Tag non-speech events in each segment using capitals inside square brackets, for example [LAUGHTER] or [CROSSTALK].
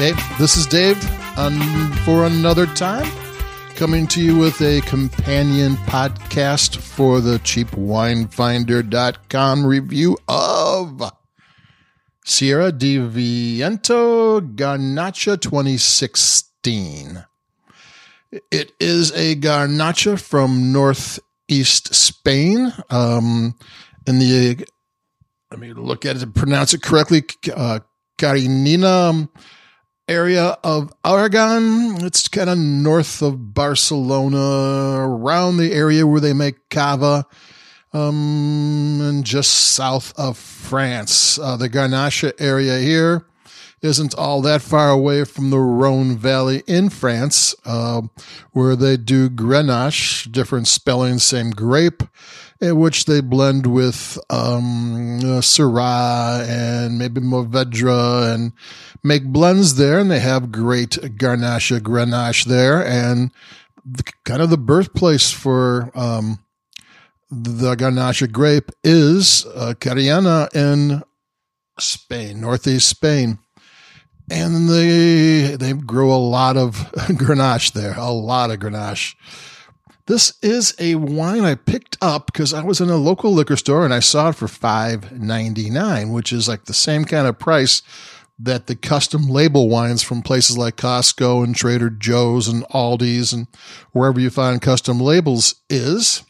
Hey, this is Dave um, for another time, coming to you with a companion podcast for the cheapwinefinder.com review of Sierra di Viento Garnacha 2016. It is a Garnacha from northeast Spain. Um, in the, let me look at it and pronounce it correctly, uh, Cariñena area of Aragon. It's kind of north of Barcelona, around the area where they make cava, um, and just south of France. Uh, the Garnacha area here isn't all that far away from the Rhone Valley in France, uh, where they do Grenache, different spellings, same grape which they blend with um, uh, Syrah and maybe Mourvedre and make blends there. And they have great Garnacha Grenache there. And the, kind of the birthplace for um, the Garnacha grape is uh, Cariñena in Spain, northeast Spain. And they they grow a lot of [LAUGHS] Grenache there, a lot of Grenache. This is a wine I picked up because I was in a local liquor store and I saw it for five ninety nine, which is like the same kind of price that the custom label wines from places like Costco and Trader Joe's and Aldi's and wherever you find custom labels is.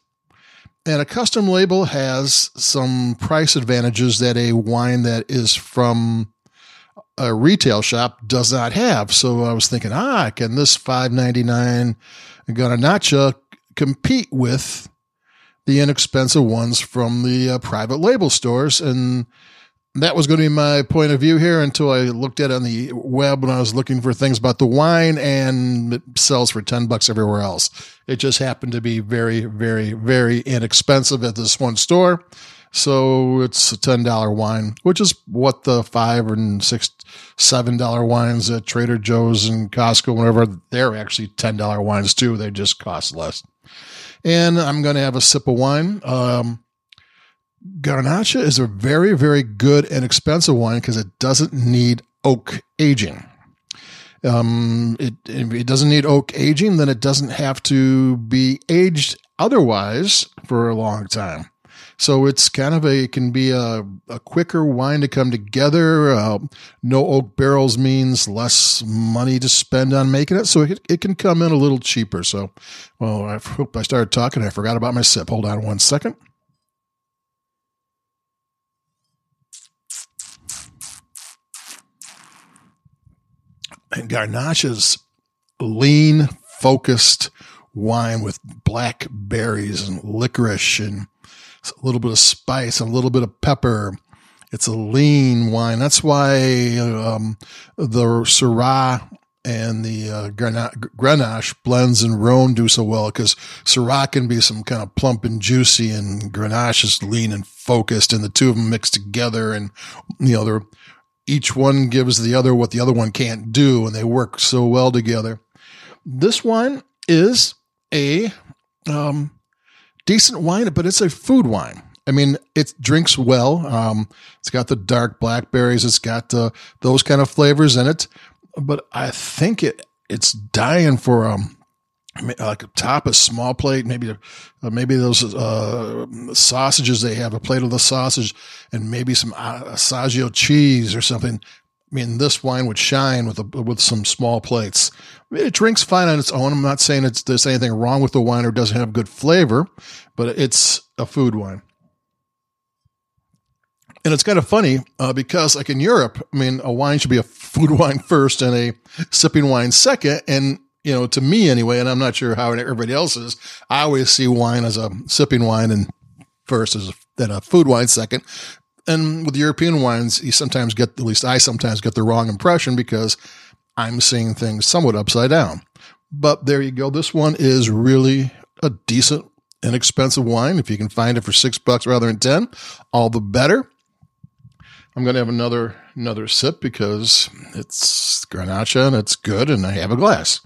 And a custom label has some price advantages that a wine that is from a retail shop does not have. So I was thinking, ah, can this 5.99 Garnacha compete with the inexpensive ones from the uh, private label stores. And that was going to be my point of view here until I looked at it on the web when I was looking for things about the wine and it sells for 10 bucks everywhere else. It just happened to be very, very, very inexpensive at this one store. So it's a $10 wine, which is what the five and six, seven dollar wines at Trader Joe's and Costco, whatever, they're actually $10 wines too. They just cost less and I'm going to have a sip of wine. Um, Garnacha is a very, very good and expensive wine because it doesn't need oak aging. Um, it, it doesn't need oak aging, then it doesn't have to be aged otherwise for a long time. So it's kind of a, it can be a, a quicker wine to come together. Uh, no oak barrels means less money to spend on making it. So it, it can come in a little cheaper. So, well, I hope I started talking. I forgot about my sip. Hold on one second. And Garnacha's lean, focused wine with black berries and licorice and a little bit of spice, and a little bit of pepper. It's a lean wine. That's why um, the Syrah and the uh, Grenache blends in Rhone do so well because Syrah can be some kind of plump and juicy, and Grenache is lean and focused, and the two of them mixed together, and you know they're each one gives the other what the other one can't do, and they work so well together. This wine is a um, decent wine, but it's a food wine. I mean, it drinks well. Um, it's got the dark blackberries. It's got uh, those kind of flavors in it. But I think it it's dying for um like a top a small plate, maybe uh, maybe those uh, sausages they have a plate of the sausage and maybe some uh, Asiago cheese or something. I mean, this wine would shine with a, with some small plates. I mean, it drinks fine on its own. I'm not saying it's, there's anything wrong with the wine or doesn't have good flavor, but it's a food wine. And it's kind of funny uh, because, like in Europe, I mean, a wine should be a food [LAUGHS] wine first and a sipping wine second. And you know, to me anyway, and I'm not sure how everybody else is. I always see wine as a sipping wine and first as a, then a food wine second. And with European wines, you sometimes get, at least I sometimes get the wrong impression because I'm seeing things somewhat upside down. But there you go. This one is really a decent, inexpensive wine. If you can find it for six bucks rather than 10, all the better. I'm going to have another, another sip because it's Garnacha and it's good and I have a glass.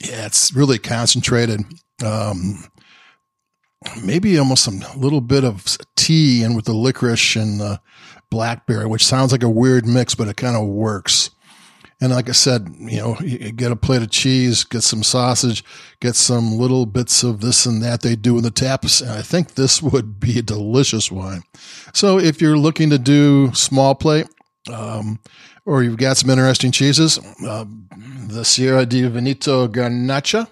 Yeah, it's really concentrated. Um, maybe almost some little bit of tea and with the licorice and the blackberry, which sounds like a weird mix, but it kind of works. And like I said, you know, you get a plate of cheese, get some sausage, get some little bits of this and that they do in the taps. And I think this [LAUGHS] would be a delicious wine. So if you're looking to do small plate, um, or you've got some interesting cheeses, uh, the Sierra di Viento Garnacha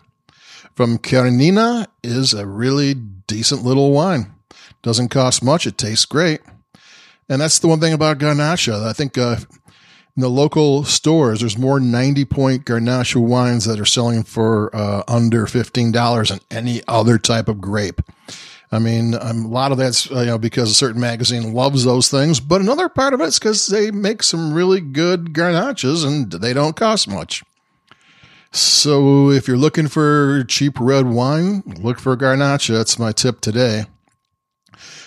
from Cariñena is a really decent little wine. Doesn't cost much. It tastes great. And that's the one thing about Garnacha. I think uh, in the local stores, there's more 90 point Garnacha wines that are selling for uh, under $15 than any other type of grape. I mean, um, a lot of that's uh, you know because a certain magazine loves those things, but another part of it's because they make some really good garnaches and they don't cost much. So if you're looking for cheap red wine, look for Garnacha. That's my tip today.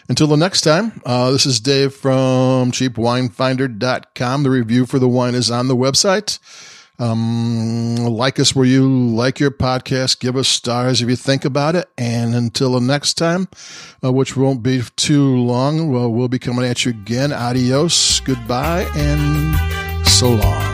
Until the next time, uh, this is Dave from cheapwinefinder.com. The review for the wine is on the website. Um, like us where you like your podcast. Give us stars if you think about it. And until the next time, uh, which won't be too long, well, we'll be coming at you again. Adios, goodbye, and so long.